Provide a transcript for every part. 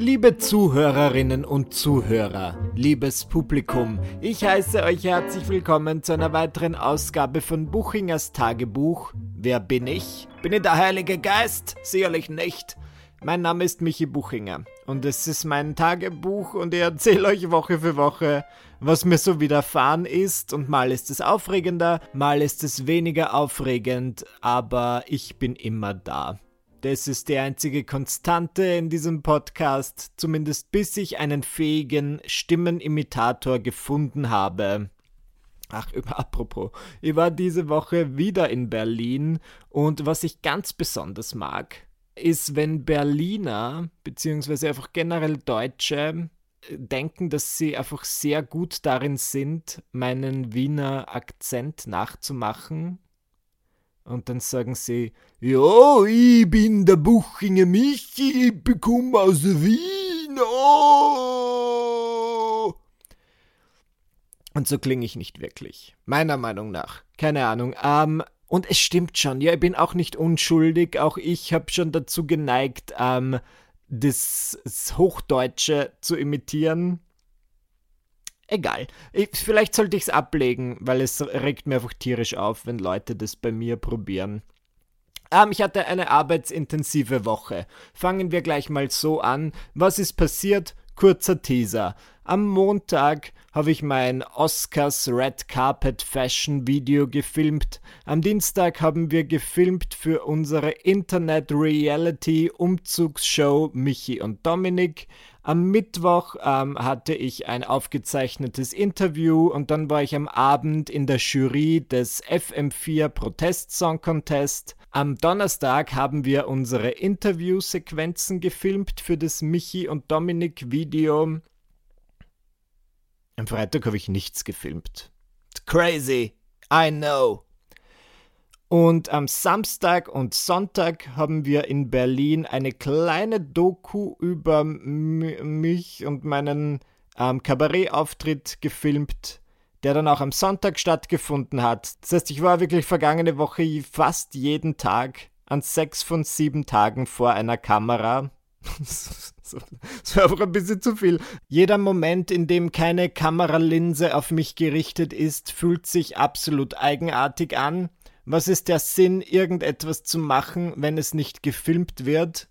Liebe Zuhörerinnen und Zuhörer, liebes Publikum, ich heiße euch herzlich willkommen zu einer weiteren Ausgabe von Buchingers Tagebuch. Wer bin ich? Bin ich der Heilige Geist? Sicherlich nicht. Mein Name ist Michi Buchinger und es ist mein Tagebuch und ich erzähle euch Woche für Woche, was mir so widerfahren ist und mal ist es aufregender, mal ist es weniger aufregend, aber ich bin immer da. Das ist die einzige Konstante in diesem Podcast, zumindest bis ich einen fähigen Stimmenimitator gefunden habe. Ach, apropos, ich war diese Woche wieder in Berlin und was ich ganz besonders mag, ist, wenn Berliner, beziehungsweise einfach generell Deutsche, denken, dass sie einfach sehr gut darin sind, meinen Wiener Akzent nachzumachen und dann sagen sie, ja, ich bin der Buchinger Michi, ich bekomme aus Wien. Oh. Und so klinge ich nicht wirklich. Meiner Meinung nach. Keine Ahnung. Ähm, und es stimmt schon, ja, ich bin auch nicht unschuldig. Auch ich habe schon dazu geneigt, ähm, das Hochdeutsche zu imitieren. Egal. Ich, vielleicht sollte ich es ablegen, weil es regt mir einfach tierisch auf, wenn Leute das bei mir probieren. Ähm, ich hatte eine arbeitsintensive Woche. Fangen wir gleich mal so an. Was ist passiert? Kurzer Teaser. Am Montag habe ich mein Oscars Red Carpet Fashion Video gefilmt. Am Dienstag haben wir gefilmt für unsere Internet Reality Umzugsshow Michi und Dominik. Am Mittwoch ähm, hatte ich ein aufgezeichnetes Interview und dann war ich am Abend in der Jury des FM4 Protest Song Contest. Am Donnerstag haben wir unsere Interviewsequenzen gefilmt für das Michi und Dominik Video. Am Freitag habe ich nichts gefilmt. Crazy, I know. Und am Samstag und Sonntag haben wir in Berlin eine kleine Doku über mich und meinen ähm, Kabarettauftritt gefilmt, der dann auch am Sonntag stattgefunden hat. Das heißt, ich war wirklich vergangene Woche fast jeden Tag an sechs von sieben Tagen vor einer Kamera. Das war einfach ein bisschen zu viel. Jeder Moment, in dem keine Kameralinse auf mich gerichtet ist, fühlt sich absolut eigenartig an. Was ist der Sinn, irgendetwas zu machen, wenn es nicht gefilmt wird?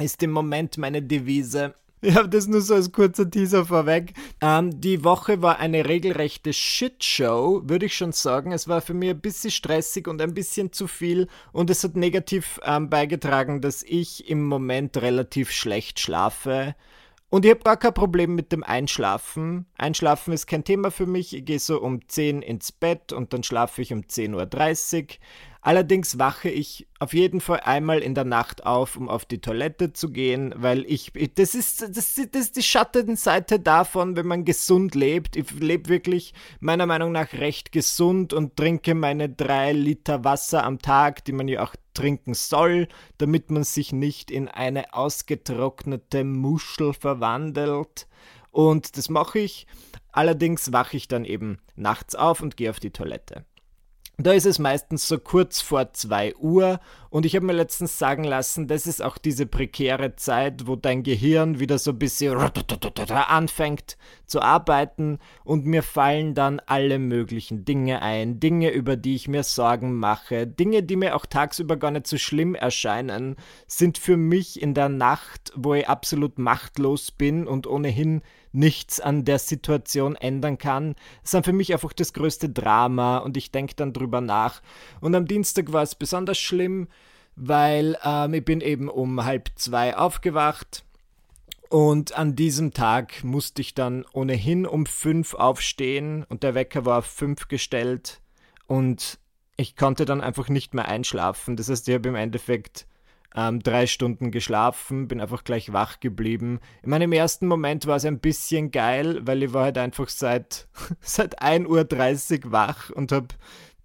Ist im Moment meine Devise. Ich habe das nur so als kurzer Teaser vorweg. Ähm, die Woche war eine regelrechte Shitshow, würde ich schon sagen. Es war für mich ein bisschen stressig und ein bisschen zu viel und es hat negativ ähm, beigetragen, dass ich im Moment relativ schlecht schlafe. Und ich habe gar kein Problem mit dem Einschlafen. Einschlafen ist kein Thema für mich. Ich gehe so um 10 ins Bett und dann schlafe ich um 10.30 Uhr. Allerdings wache ich auf jeden Fall einmal in der Nacht auf, um auf die Toilette zu gehen, weil ich, das ist, das, das ist die Schattenseite davon, wenn man gesund lebt. Ich lebe wirklich meiner Meinung nach recht gesund und trinke meine drei Liter Wasser am Tag, die man ja auch trinken soll, damit man sich nicht in eine ausgetrocknete Muschel verwandelt. Und das mache ich. Allerdings wache ich dann eben nachts auf und gehe auf die Toilette. Da ist es meistens so kurz vor 2 Uhr und ich habe mir letztens sagen lassen, das ist auch diese prekäre Zeit, wo dein Gehirn wieder so ein bisschen anfängt zu arbeiten und mir fallen dann alle möglichen Dinge ein, Dinge, über die ich mir Sorgen mache, Dinge, die mir auch tagsüber gar nicht so schlimm erscheinen, sind für mich in der Nacht, wo ich absolut machtlos bin und ohnehin nichts an der Situation ändern kann. Das ist für mich einfach das größte Drama und ich denke dann drüber nach. Und am Dienstag war es besonders schlimm, weil ähm, ich bin eben um halb zwei aufgewacht. Und an diesem Tag musste ich dann ohnehin um fünf aufstehen und der Wecker war auf fünf gestellt und ich konnte dann einfach nicht mehr einschlafen. Das heißt, ich habe im Endeffekt ähm, drei Stunden geschlafen, bin einfach gleich wach geblieben. In meinem ersten Moment war es ein bisschen geil, weil ich war halt einfach seit, seit 1.30 Uhr wach und habe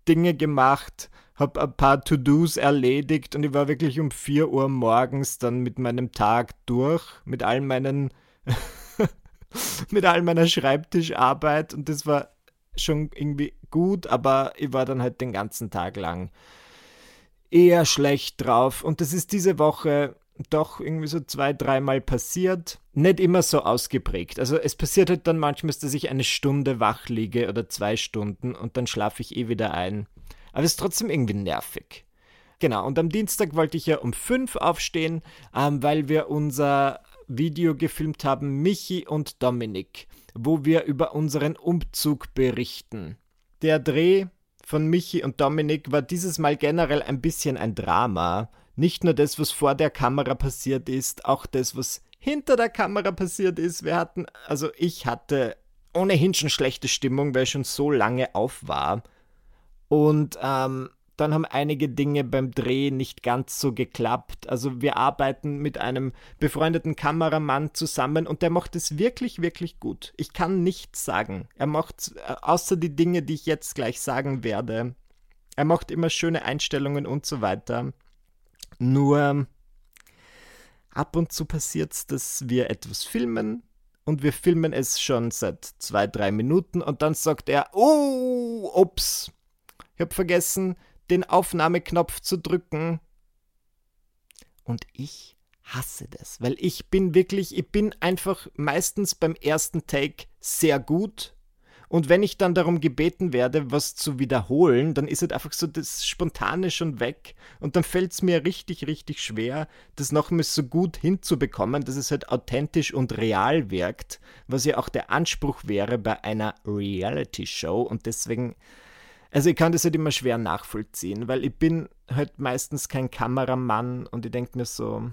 Dinge gemacht, habe ein paar To-Dos erledigt und ich war wirklich um 4 Uhr morgens dann mit meinem Tag durch, mit all meinen, mit all meiner Schreibtischarbeit und das war schon irgendwie gut, aber ich war dann halt den ganzen Tag lang eher schlecht drauf. Und das ist diese Woche doch irgendwie so zwei, dreimal passiert. Nicht immer so ausgeprägt. Also es passiert halt dann manchmal, dass ich eine Stunde wach liege oder zwei Stunden und dann schlafe ich eh wieder ein. Aber es ist trotzdem irgendwie nervig. Genau, und am Dienstag wollte ich ja um fünf aufstehen, ähm, weil wir unser Video gefilmt haben, Michi und Dominik, wo wir über unseren Umzug berichten. Der Dreh von Michi und Dominik war dieses Mal generell ein bisschen ein Drama. Nicht nur das, was vor der Kamera passiert ist, auch das, was hinter der Kamera passiert ist. Wir hatten, also ich hatte ohnehin schon schlechte Stimmung, weil ich schon so lange auf war. Und ähm, dann haben einige Dinge beim Dreh nicht ganz so geklappt. Also wir arbeiten mit einem befreundeten Kameramann zusammen und der macht es wirklich, wirklich gut. Ich kann nichts sagen. Er macht, äh, außer die Dinge, die ich jetzt gleich sagen werde, er macht immer schöne Einstellungen und so weiter. Nur ab und zu passiert es, dass wir etwas filmen und wir filmen es schon seit zwei, drei Minuten und dann sagt er, oh, ups, ich habe vergessen, den Aufnahmeknopf zu drücken. Und ich hasse das, weil ich bin wirklich, ich bin einfach meistens beim ersten Take sehr gut. Und wenn ich dann darum gebeten werde, was zu wiederholen, dann ist es einfach so das Spontane schon weg. Und dann fällt es mir richtig, richtig schwer, das nochmal so gut hinzubekommen, dass es halt authentisch und real wirkt, was ja auch der Anspruch wäre bei einer Reality-Show. Und deswegen also ich kann das halt immer schwer nachvollziehen, weil ich bin halt meistens kein Kameramann und ich denke mir so,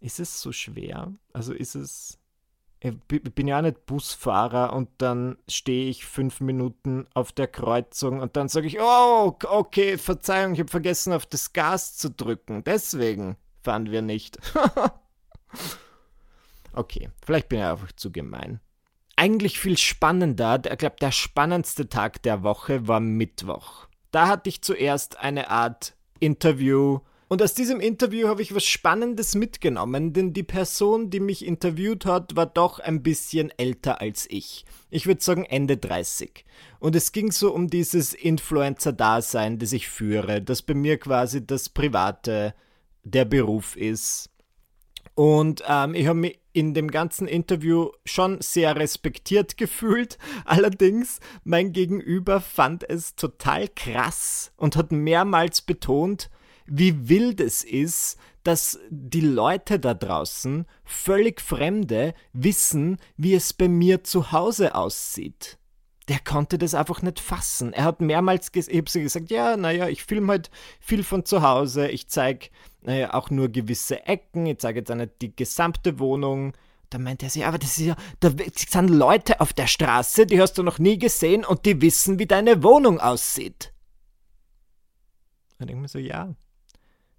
ist es so schwer? Also ist es. Ich bin ja auch nicht Busfahrer und dann stehe ich fünf Minuten auf der Kreuzung und dann sage ich, oh, okay, Verzeihung, ich habe vergessen, auf das Gas zu drücken. Deswegen fahren wir nicht. okay, vielleicht bin ich einfach zu gemein eigentlich viel spannender, ich glaube, der spannendste Tag der Woche war Mittwoch. Da hatte ich zuerst eine Art Interview. Und aus diesem Interview habe ich was Spannendes mitgenommen, denn die Person, die mich interviewt hat, war doch ein bisschen älter als ich. Ich würde sagen Ende 30. Und es ging so um dieses Influencer-Dasein, das ich führe, das bei mir quasi das Private, der Beruf ist. Und ähm, ich habe mich in dem ganzen Interview schon sehr respektiert gefühlt. Allerdings, mein Gegenüber fand es total krass und hat mehrmals betont, wie wild es ist, dass die Leute da draußen, völlig Fremde, wissen, wie es bei mir zu Hause aussieht der konnte das einfach nicht fassen. Er hat mehrmals ges ich gesagt, ja, naja, ich filme halt viel von zu Hause, ich zeige naja, auch nur gewisse Ecken, ich zeige jetzt nicht die gesamte Wohnung. Da meinte er sich, aber das ist ja, da sind Leute auf der Straße, die hast du noch nie gesehen und die wissen, wie deine Wohnung aussieht. Da denke ich mir so, ja.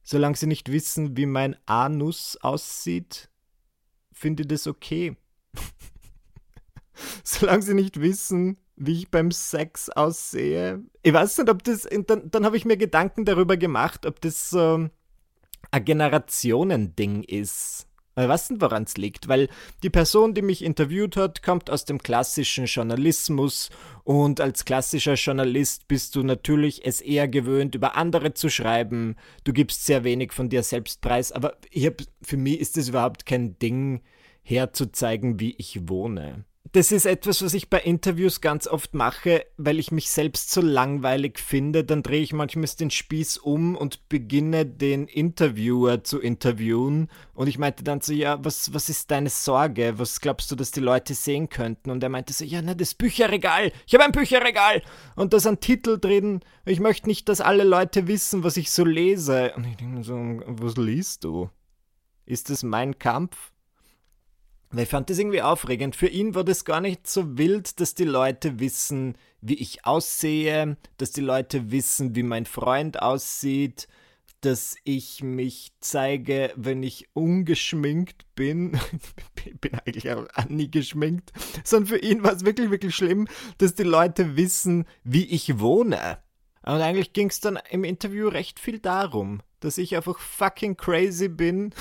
Solange sie nicht wissen, wie mein Anus aussieht, finde ich das okay. Solange sie nicht wissen, wie ich beim Sex aussehe. Ich weiß nicht, ob das. Dann, dann habe ich mir Gedanken darüber gemacht, ob das so ein Generationending ist. Ich weiß nicht, woran es liegt, weil die Person, die mich interviewt hat, kommt aus dem klassischen Journalismus und als klassischer Journalist bist du natürlich es eher gewöhnt, über andere zu schreiben. Du gibst sehr wenig von dir selbst preis, aber hab, für mich ist es überhaupt kein Ding, herzuzeigen, wie ich wohne das ist etwas, was ich bei Interviews ganz oft mache, weil ich mich selbst so langweilig finde. Dann drehe ich manchmal den Spieß um und beginne den Interviewer zu interviewen. Und ich meinte dann so, ja, was, was ist deine Sorge? Was glaubst du, dass die Leute sehen könnten? Und er meinte so, ja, na, das Bücherregal. Ich habe ein Bücherregal. Und da sind Titel drin. Ich möchte nicht, dass alle Leute wissen, was ich so lese. Und ich denke mir so, was liest du? Ist das mein Kampf? Weil ich fand das irgendwie aufregend. Für ihn war das gar nicht so wild, dass die Leute wissen, wie ich aussehe, dass die Leute wissen, wie mein Freund aussieht, dass ich mich zeige, wenn ich ungeschminkt bin. ich bin eigentlich auch nie geschminkt. Sondern für ihn war es wirklich, wirklich schlimm, dass die Leute wissen, wie ich wohne. Und eigentlich ging es dann im Interview recht viel darum, dass ich einfach fucking crazy bin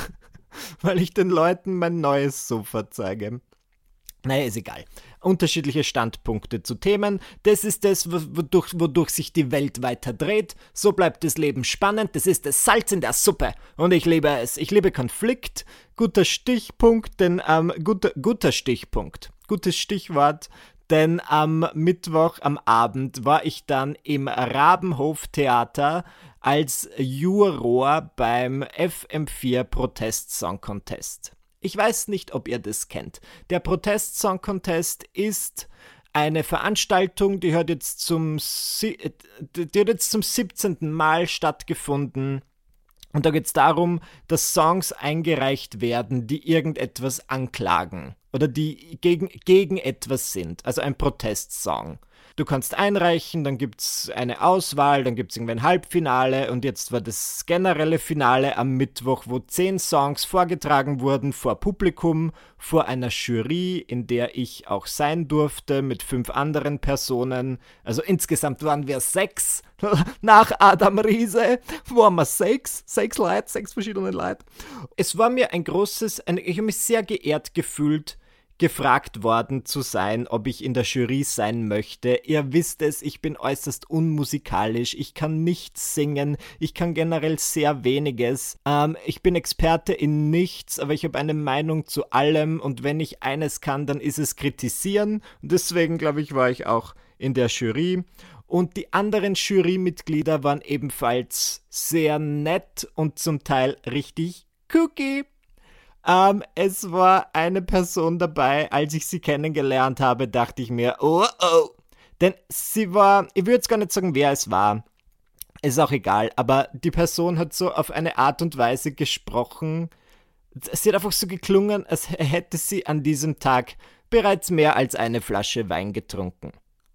weil ich den Leuten mein neues Sofa zeige. Naja, ist egal. Unterschiedliche Standpunkte zu Themen. Das ist das, wodurch, wodurch sich die Welt weiter dreht. So bleibt das Leben spannend. Das ist das Salz in der Suppe. Und ich liebe es. Ich liebe Konflikt. Guter Stichpunkt, denn ähm, guter, guter Stichpunkt. Gutes Stichwort. Denn am Mittwoch am Abend war ich dann im Rabenhof Theater als Juror beim FM4 Protest Song Contest. Ich weiß nicht, ob ihr das kennt. Der Protest Song Contest ist eine Veranstaltung, die hat jetzt zum, die hat jetzt zum 17. Mal stattgefunden. Und da geht es darum, dass Songs eingereicht werden, die irgendetwas anklagen oder die gegen, gegen etwas sind. Also ein Protestsong. Du kannst einreichen, dann gibt es eine Auswahl, dann gibt es irgendwie ein Halbfinale und jetzt war das generelle Finale am Mittwoch, wo zehn Songs vorgetragen wurden vor Publikum, vor einer Jury, in der ich auch sein durfte mit fünf anderen Personen. Also insgesamt waren wir sechs nach Adam Riese, waren wir sechs, sechs Leute, sechs verschiedene Leute. Es war mir ein großes, ein, ich habe mich sehr geehrt gefühlt, gefragt worden zu sein, ob ich in der Jury sein möchte. Ihr wisst es, ich bin äußerst unmusikalisch, ich kann nichts singen, ich kann generell sehr weniges. Ähm, ich bin Experte in nichts, aber ich habe eine Meinung zu allem und wenn ich eines kann, dann ist es kritisieren. Und deswegen, glaube ich, war ich auch in der Jury. Und die anderen Jurymitglieder waren ebenfalls sehr nett und zum Teil richtig cookie. Ähm, es war eine Person dabei, als ich sie kennengelernt habe, dachte ich mir, oh oh. Denn sie war, ich würde jetzt gar nicht sagen, wer es war. Ist auch egal, aber die Person hat so auf eine Art und Weise gesprochen. Sie hat einfach so geklungen, als hätte sie an diesem Tag bereits mehr als eine Flasche Wein getrunken.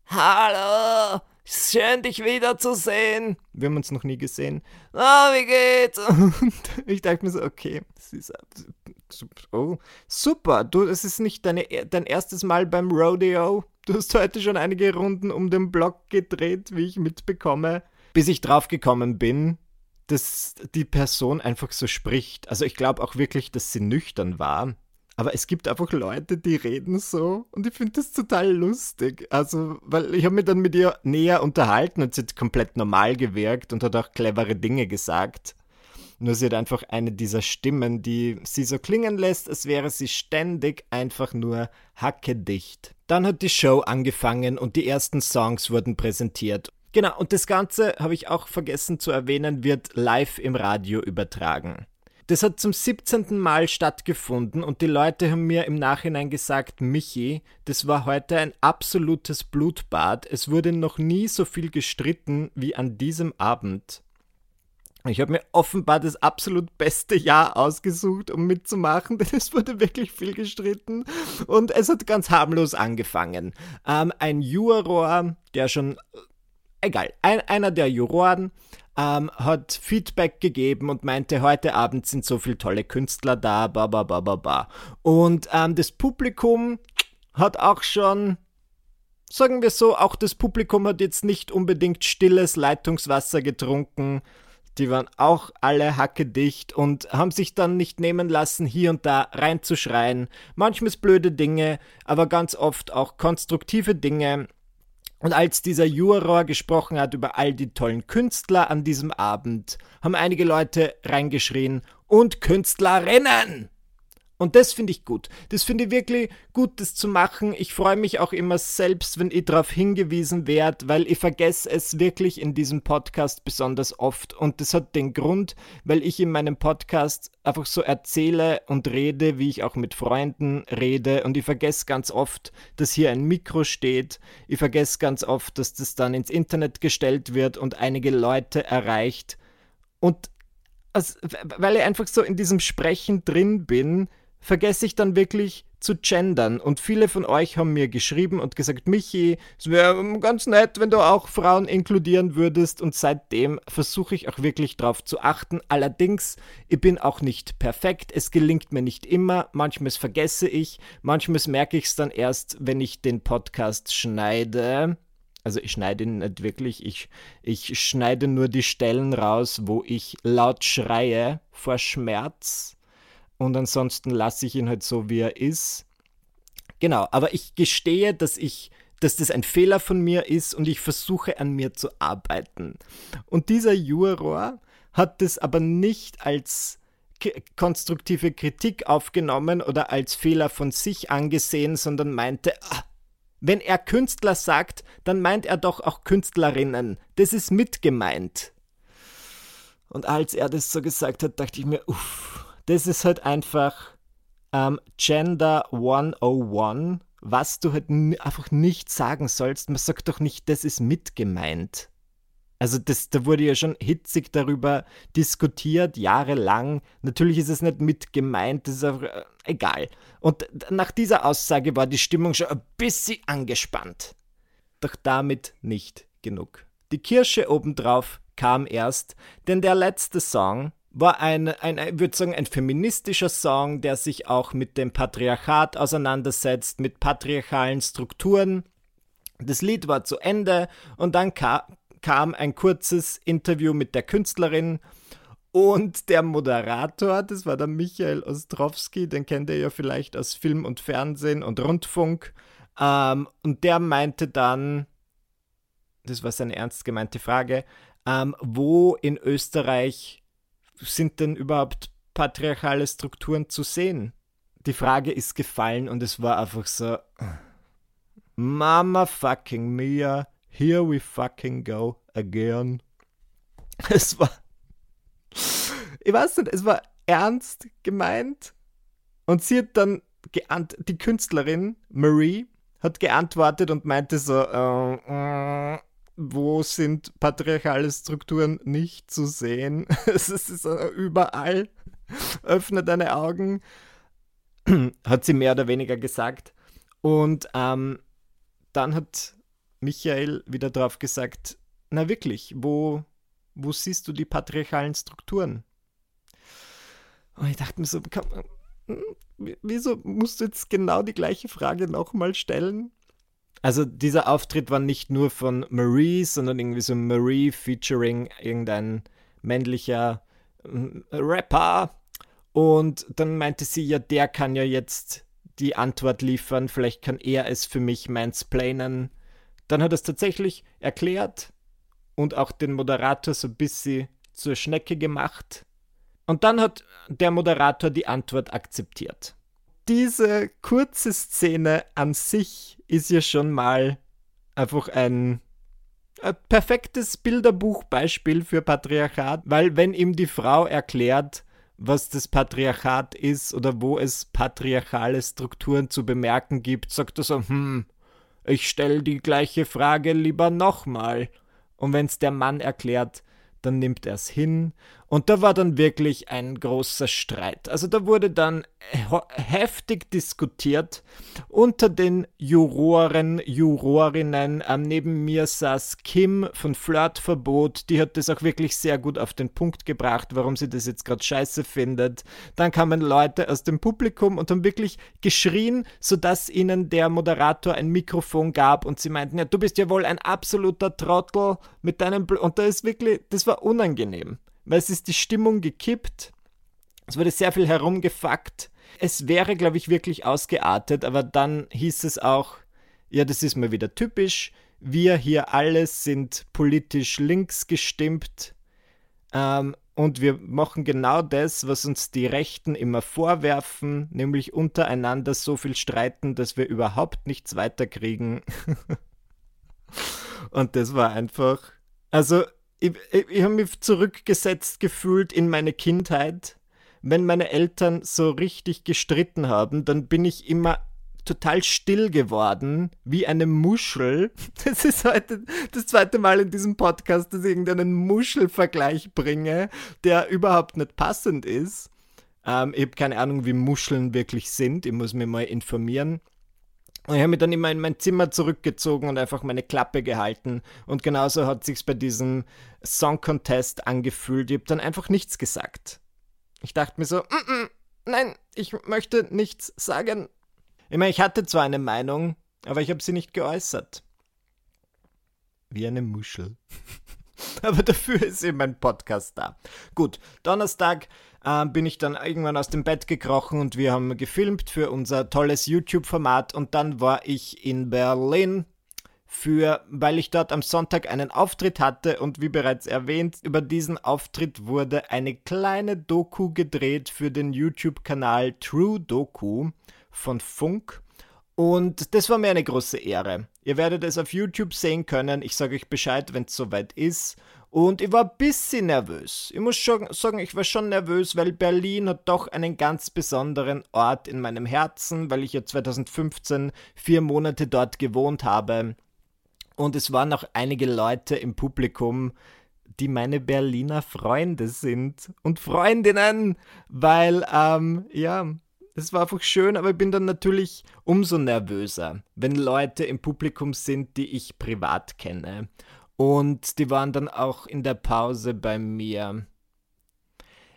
Hallo, Schön, dich wiederzusehen. Wir haben uns noch nie gesehen. Ah, wie geht's? Und ich dachte mir so, okay, das ist oh, super. Du, es ist nicht deine, dein erstes Mal beim Rodeo. Du hast heute schon einige Runden um den Block gedreht, wie ich mitbekomme, bis ich draufgekommen bin, dass die Person einfach so spricht. Also ich glaube auch wirklich, dass sie nüchtern war. Aber es gibt einfach Leute, die reden so und ich finde das total lustig. Also, weil ich habe mich dann mit ihr näher unterhalten und sie hat komplett normal gewirkt und hat auch clevere Dinge gesagt. Nur sie hat einfach eine dieser Stimmen, die sie so klingen lässt, als wäre sie ständig einfach nur hackedicht. Dann hat die Show angefangen und die ersten Songs wurden präsentiert. Genau, und das Ganze, habe ich auch vergessen zu erwähnen, wird live im Radio übertragen. Das hat zum 17. Mal stattgefunden und die Leute haben mir im Nachhinein gesagt, Michi, das war heute ein absolutes Blutbad. Es wurde noch nie so viel gestritten wie an diesem Abend. Ich habe mir offenbar das absolut beste Jahr ausgesucht, um mitzumachen, denn es wurde wirklich viel gestritten und es hat ganz harmlos angefangen. Ähm, ein Juror, der schon, egal, ein, einer der Juroren ähm, hat Feedback gegeben und meinte, heute Abend sind so viele tolle Künstler da, ba, ba, ba, ba, ba. Und ähm, das Publikum hat auch schon, sagen wir so, auch das Publikum hat jetzt nicht unbedingt stilles Leitungswasser getrunken. Die waren auch alle hackedicht und haben sich dann nicht nehmen lassen, hier und da reinzuschreien. Manchmal blöde Dinge, aber ganz oft auch konstruktive Dinge und als dieser Juror gesprochen hat über all die tollen Künstler an diesem Abend, haben einige Leute reingeschrien und Künstlerinnen. Und das finde ich gut. Das finde ich wirklich gut, das zu machen. Ich freue mich auch immer selbst, wenn ich darauf hingewiesen werde, weil ich vergesse es wirklich in diesem Podcast besonders oft. Und das hat den Grund, weil ich in meinem Podcast einfach so erzähle und rede, wie ich auch mit Freunden rede. Und ich vergesse ganz oft, dass hier ein Mikro steht. Ich vergesse ganz oft, dass das dann ins Internet gestellt wird und einige Leute erreicht. Und also, weil ich einfach so in diesem Sprechen drin bin, vergesse ich dann wirklich zu gendern. Und viele von euch haben mir geschrieben und gesagt, Michi, es wäre ganz nett, wenn du auch Frauen inkludieren würdest. Und seitdem versuche ich auch wirklich darauf zu achten. Allerdings, ich bin auch nicht perfekt. Es gelingt mir nicht immer. Manchmal vergesse ich. Manchmal merke ich es dann erst, wenn ich den Podcast schneide. Also ich schneide ihn nicht wirklich, ich, ich schneide nur die Stellen raus, wo ich laut schreie vor Schmerz und ansonsten lasse ich ihn halt so, wie er ist. genau. Aber ich gestehe, dass ich, dass das ein Fehler von mir ist und ich versuche an mir zu arbeiten. Und dieser Juror hat das aber nicht als konstruktive Kritik aufgenommen oder als Fehler von sich angesehen, sondern meinte, ah, wenn er Künstler sagt, dann meint er doch auch Künstlerinnen. Das ist mitgemeint. Und als er das so gesagt hat, dachte ich mir, uff, das ist halt einfach ähm, Gender 101, was du halt einfach nicht sagen sollst. Man sagt doch nicht, das ist mitgemeint. Also das, da wurde ja schon hitzig darüber diskutiert, jahrelang. Natürlich ist es nicht mit gemeint, das ist einfach, äh, egal. Und nach dieser Aussage war die Stimmung schon ein bisschen angespannt. Doch damit nicht genug. Die Kirsche obendrauf kam erst, denn der letzte Song war ein, ein ich würde sagen, ein feministischer Song, der sich auch mit dem Patriarchat auseinandersetzt, mit patriarchalen Strukturen. Das Lied war zu Ende und dann ka kam ein kurzes Interview mit der Künstlerin und der Moderator, das war der Michael Ostrowski, den kennt ihr ja vielleicht aus Film und Fernsehen und Rundfunk. Ähm, und der meinte dann, das war seine ernst gemeinte Frage, ähm, wo in Österreich sind denn überhaupt patriarchale Strukturen zu sehen? Die Frage ist gefallen und es war einfach so, Mama fucking Mia, Here we fucking go again. Es war. Ich weiß nicht, es war ernst gemeint. Und sie hat dann die Künstlerin Marie hat geantwortet und meinte so, äh, äh, wo sind patriarchale Strukturen nicht zu sehen? es ist uh, überall. Öffne deine Augen. hat sie mehr oder weniger gesagt. Und ähm, dann hat Michael wieder drauf gesagt, na wirklich, wo, wo siehst du die patriarchalen Strukturen? Und ich dachte mir so, kann, hm, wieso musst du jetzt genau die gleiche Frage nochmal stellen? Also dieser Auftritt war nicht nur von Marie, sondern irgendwie so Marie featuring irgendein männlicher hm, Rapper. Und dann meinte sie, ja, der kann ja jetzt die Antwort liefern, vielleicht kann er es für mich mansplainen. Dann hat er es tatsächlich erklärt und auch den Moderator so ein bisschen zur Schnecke gemacht. Und dann hat der Moderator die Antwort akzeptiert. Diese kurze Szene an sich ist ja schon mal einfach ein, ein perfektes Bilderbuchbeispiel für Patriarchat, weil wenn ihm die Frau erklärt, was das Patriarchat ist oder wo es patriarchale Strukturen zu bemerken gibt, sagt er so, hm, ich stelle die gleiche Frage lieber nochmal. Und wenn's der Mann erklärt, dann nimmt er es hin. Und da war dann wirklich ein großer Streit. Also da wurde dann heftig diskutiert unter den Juroren, Jurorinnen. Ähm, neben mir saß Kim von Flirtverbot. Die hat das auch wirklich sehr gut auf den Punkt gebracht, warum sie das jetzt gerade scheiße findet. Dann kamen Leute aus dem Publikum und haben wirklich geschrien, sodass ihnen der Moderator ein Mikrofon gab und sie meinten, ja, du bist ja wohl ein absoluter Trottel mit deinem... Bl und da ist wirklich, das war unangenehm weil es ist die Stimmung gekippt. Es wurde sehr viel herumgefuckt. Es wäre, glaube ich, wirklich ausgeartet, aber dann hieß es auch, ja, das ist mal wieder typisch. Wir hier alle sind politisch links gestimmt ähm, und wir machen genau das, was uns die Rechten immer vorwerfen, nämlich untereinander so viel streiten, dass wir überhaupt nichts weiterkriegen. und das war einfach. Also, ich, ich, ich habe mich zurückgesetzt gefühlt in meine Kindheit. Wenn meine Eltern so richtig gestritten haben, dann bin ich immer total still geworden, wie eine Muschel. Das ist heute das zweite Mal in diesem Podcast, dass ich irgendeinen Muschelvergleich bringe, der überhaupt nicht passend ist. Ähm, ich habe keine Ahnung, wie Muscheln wirklich sind. Ich muss mich mal informieren. Und ich habe mich dann immer in mein Zimmer zurückgezogen und einfach meine Klappe gehalten. Und genauso hat sich's bei diesem Song Contest angefühlt. Ich habe dann einfach nichts gesagt. Ich dachte mir so, mm -mm, nein, ich möchte nichts sagen. Ich meine, ich hatte zwar eine Meinung, aber ich habe sie nicht geäußert. Wie eine Muschel. Aber dafür ist eben mein Podcast da. Gut, Donnerstag äh, bin ich dann irgendwann aus dem Bett gekrochen und wir haben gefilmt für unser tolles YouTube-Format und dann war ich in Berlin für, weil ich dort am Sonntag einen Auftritt hatte und wie bereits erwähnt, über diesen Auftritt wurde eine kleine Doku gedreht für den YouTube-Kanal True Doku von Funk. Und das war mir eine große Ehre. Ihr werdet es auf YouTube sehen können. Ich sage euch Bescheid, wenn es soweit ist. Und ich war ein bisschen nervös. Ich muss schon sagen, ich war schon nervös, weil Berlin hat doch einen ganz besonderen Ort in meinem Herzen, weil ich ja 2015 vier Monate dort gewohnt habe. Und es waren auch einige Leute im Publikum, die meine Berliner Freunde sind und Freundinnen, weil, ähm, ja, es war einfach schön, aber ich bin dann natürlich umso nervöser, wenn Leute im Publikum sind, die ich privat kenne. Und die waren dann auch in der Pause bei mir.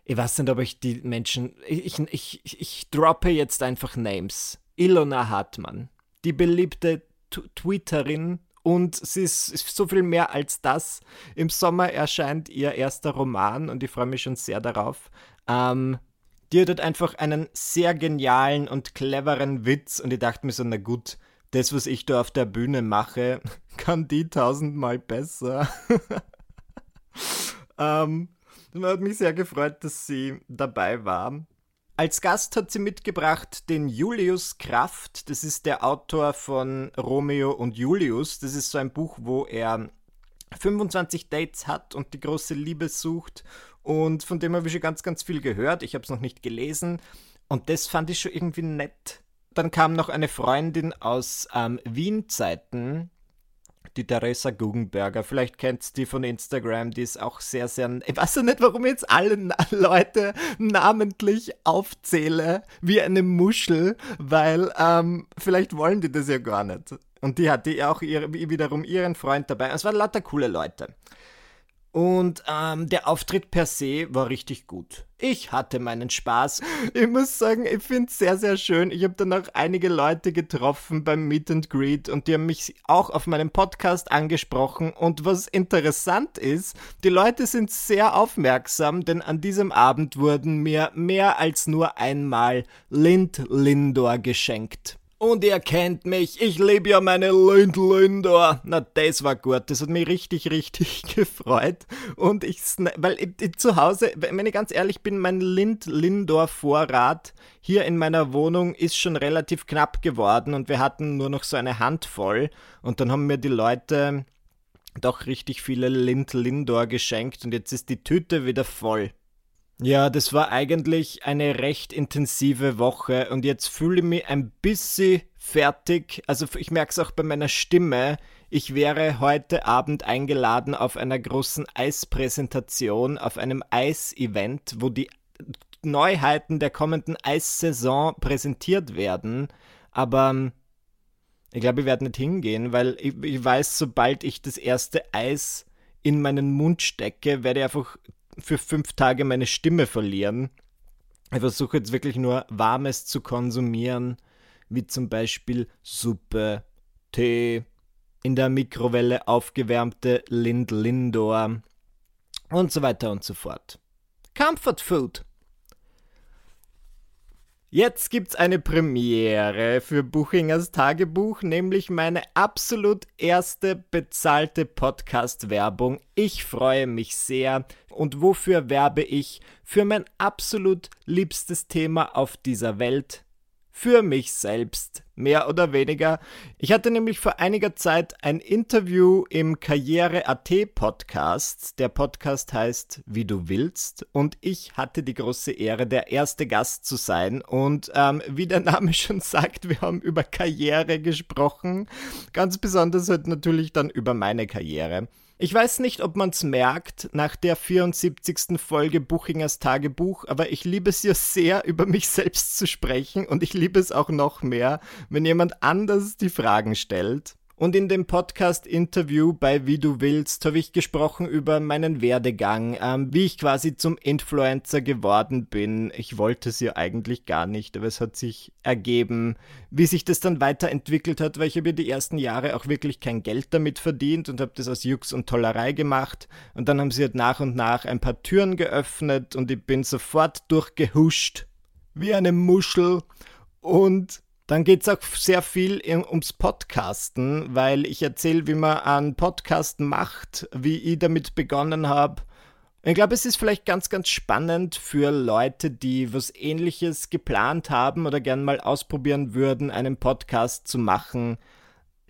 Ich weiß nicht, ob ich die Menschen. Ich, ich, ich, ich droppe jetzt einfach Names. Ilona Hartmann, die beliebte T Twitterin und sie ist, ist, so viel mehr als das. Im Sommer erscheint ihr erster Roman und ich freue mich schon sehr darauf. Ähm, die hat einfach einen sehr genialen und cleveren Witz und ich dachte mir so, na gut, das, was ich da auf der Bühne mache, kann die tausendmal besser. ähm, man hat mich sehr gefreut, dass sie dabei war. Als Gast hat sie mitgebracht den Julius Kraft. Das ist der Autor von Romeo und Julius. Das ist so ein Buch, wo er 25 Dates hat und die große Liebe sucht. Und von dem habe ich schon ganz, ganz viel gehört. Ich habe es noch nicht gelesen. Und das fand ich schon irgendwie nett. Dann kam noch eine Freundin aus ähm, Wien-Zeiten, die Theresa Guggenberger. Vielleicht kennt die von Instagram, die ist auch sehr, sehr. Ich weiß ja nicht, warum ich jetzt alle Leute namentlich aufzähle wie eine Muschel, weil ähm, vielleicht wollen die das ja gar nicht. Und die hatte ja auch ihre, wiederum ihren Freund dabei. Es waren lauter coole Leute. Und ähm, der Auftritt per se war richtig gut. Ich hatte meinen Spaß. Ich muss sagen, ich finde es sehr, sehr schön. Ich habe dann auch einige Leute getroffen beim Meet and Greet und die haben mich auch auf meinem Podcast angesprochen. Und was interessant ist, die Leute sind sehr aufmerksam, denn an diesem Abend wurden mir mehr als nur einmal Lind Lindor geschenkt. Und ihr kennt mich, ich liebe ja meine Lind Lindor. Na, das war gut, das hat mich richtig, richtig gefreut. Und ich, weil ich, ich, zu Hause, wenn ich ganz ehrlich bin, mein Lind Lindor Vorrat hier in meiner Wohnung ist schon relativ knapp geworden und wir hatten nur noch so eine Handvoll. Und dann haben mir die Leute doch richtig viele Lind Lindor geschenkt und jetzt ist die Tüte wieder voll. Ja, das war eigentlich eine recht intensive Woche und jetzt fühle ich mich ein bisschen fertig. Also ich merke es auch bei meiner Stimme. Ich wäre heute Abend eingeladen auf einer großen Eispräsentation, auf einem Eisevent, wo die Neuheiten der kommenden Eissaison präsentiert werden. Aber ähm, ich glaube, ich werde nicht hingehen, weil ich, ich weiß, sobald ich das erste Eis in meinen Mund stecke, werde ich einfach für fünf Tage meine Stimme verlieren. Ich versuche jetzt wirklich nur Warmes zu konsumieren, wie zum Beispiel Suppe, Tee, in der Mikrowelle aufgewärmte Lind Lindor und so weiter und so fort. Comfort Food. Jetzt gibt's eine Premiere für Buchingers Tagebuch, nämlich meine absolut erste bezahlte Podcast-Werbung. Ich freue mich sehr. Und wofür werbe ich? Für mein absolut liebstes Thema auf dieser Welt, für mich selbst, mehr oder weniger. Ich hatte nämlich vor einiger Zeit ein Interview im Karriere.at Podcast. Der Podcast heißt Wie du willst und ich hatte die große Ehre, der erste Gast zu sein. Und ähm, wie der Name schon sagt, wir haben über Karriere gesprochen. Ganz besonders halt natürlich dann über meine Karriere. Ich weiß nicht, ob man es merkt nach der 74. Folge Buchingers Tagebuch, aber ich liebe es ja sehr, über mich selbst zu sprechen und ich liebe es auch noch mehr, wenn jemand anders die Fragen stellt. Und in dem Podcast-Interview bei Wie du willst habe ich gesprochen über meinen Werdegang, ähm, wie ich quasi zum Influencer geworden bin. Ich wollte es ja eigentlich gar nicht, aber es hat sich ergeben, wie sich das dann weiterentwickelt hat, weil ich habe ja die ersten Jahre auch wirklich kein Geld damit verdient und habe das aus Jux und Tollerei gemacht. Und dann haben sie halt nach und nach ein paar Türen geöffnet und ich bin sofort durchgehuscht wie eine Muschel und dann geht es auch sehr viel ums Podcasten, weil ich erzähle, wie man einen Podcast macht, wie ich damit begonnen habe. Ich glaube, es ist vielleicht ganz, ganz spannend für Leute, die was ähnliches geplant haben oder gern mal ausprobieren würden, einen Podcast zu machen.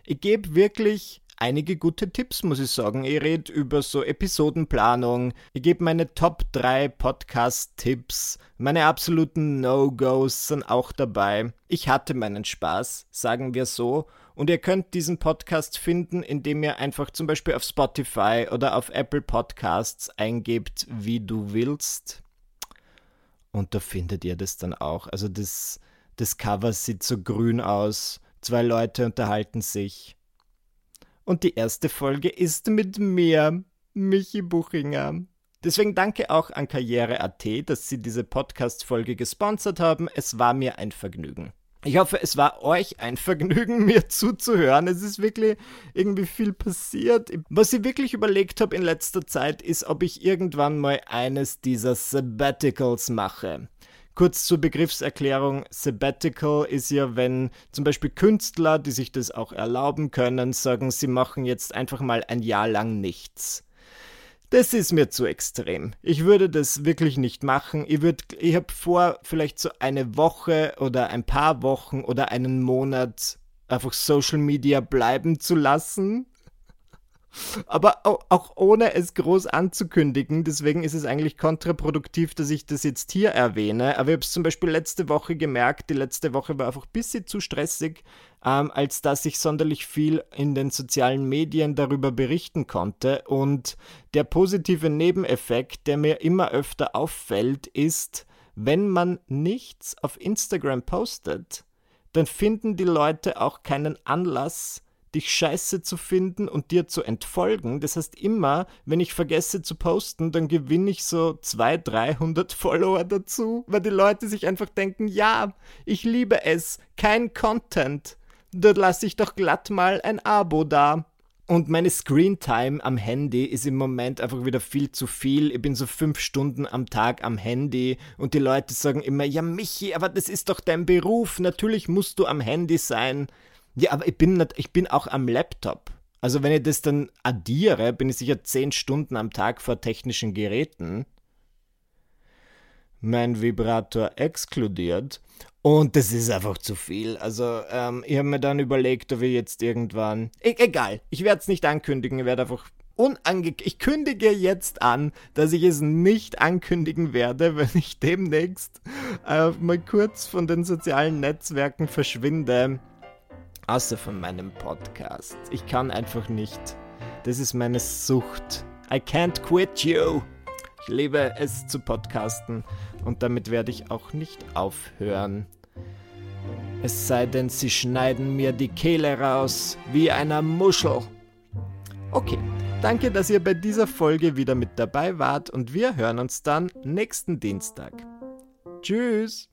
Ich gebe wirklich einige gute Tipps, muss ich sagen. Ich rede über so Episodenplanung. Ich gebe meine Top 3 Podcast-Tipps. Meine absoluten No-Gos sind auch dabei. Ich hatte meinen Spaß, sagen wir so. Und ihr könnt diesen Podcast finden, indem ihr einfach zum Beispiel auf Spotify oder auf Apple Podcasts eingebt, wie du willst. Und da findet ihr das dann auch. Also das, das Cover sieht so grün aus. Zwei Leute unterhalten sich. Und die erste Folge ist mit mir, Michi Buchinger. Deswegen danke auch an Karriere.at, dass sie diese Podcast-Folge gesponsert haben. Es war mir ein Vergnügen. Ich hoffe, es war euch ein Vergnügen, mir zuzuhören. Es ist wirklich irgendwie viel passiert. Was ich wirklich überlegt habe in letzter Zeit, ist, ob ich irgendwann mal eines dieser Sabbaticals mache. Kurz zur Begriffserklärung, Sabbatical ist ja, wenn zum Beispiel Künstler, die sich das auch erlauben können, sagen, sie machen jetzt einfach mal ein Jahr lang nichts. Das ist mir zu extrem. Ich würde das wirklich nicht machen. Ich, ich habe vor, vielleicht so eine Woche oder ein paar Wochen oder einen Monat einfach Social Media bleiben zu lassen aber auch ohne es groß anzukündigen. Deswegen ist es eigentlich kontraproduktiv, dass ich das jetzt hier erwähne. Aber ich habe es zum Beispiel letzte Woche gemerkt. Die letzte Woche war einfach ein bisschen zu stressig, ähm, als dass ich sonderlich viel in den sozialen Medien darüber berichten konnte. Und der positive Nebeneffekt, der mir immer öfter auffällt, ist, wenn man nichts auf Instagram postet, dann finden die Leute auch keinen Anlass, dich scheiße zu finden und dir zu entfolgen. Das heißt, immer, wenn ich vergesse zu posten, dann gewinne ich so 200, 300 Follower dazu, weil die Leute sich einfach denken, ja, ich liebe es, kein Content. Da lasse ich doch glatt mal ein Abo da. Und meine Screentime am Handy ist im Moment einfach wieder viel zu viel. Ich bin so fünf Stunden am Tag am Handy und die Leute sagen immer, ja Michi, aber das ist doch dein Beruf, natürlich musst du am Handy sein. Ja, aber ich bin, nicht, ich bin auch am Laptop. Also wenn ich das dann addiere, bin ich sicher zehn Stunden am Tag vor technischen Geräten. Mein Vibrator exkludiert. Und das ist einfach zu viel. Also ähm, ich habe mir dann überlegt, ob wir jetzt irgendwann... E egal, ich werde es nicht ankündigen. Ich werde einfach unange... Ich kündige jetzt an, dass ich es nicht ankündigen werde, wenn ich demnächst äh, mal kurz von den sozialen Netzwerken verschwinde. Außer von meinem Podcast. Ich kann einfach nicht. Das ist meine Sucht. I can't quit you. Ich liebe es zu podcasten und damit werde ich auch nicht aufhören. Es sei denn, sie schneiden mir die Kehle raus wie einer Muschel. Okay, danke, dass ihr bei dieser Folge wieder mit dabei wart und wir hören uns dann nächsten Dienstag. Tschüss!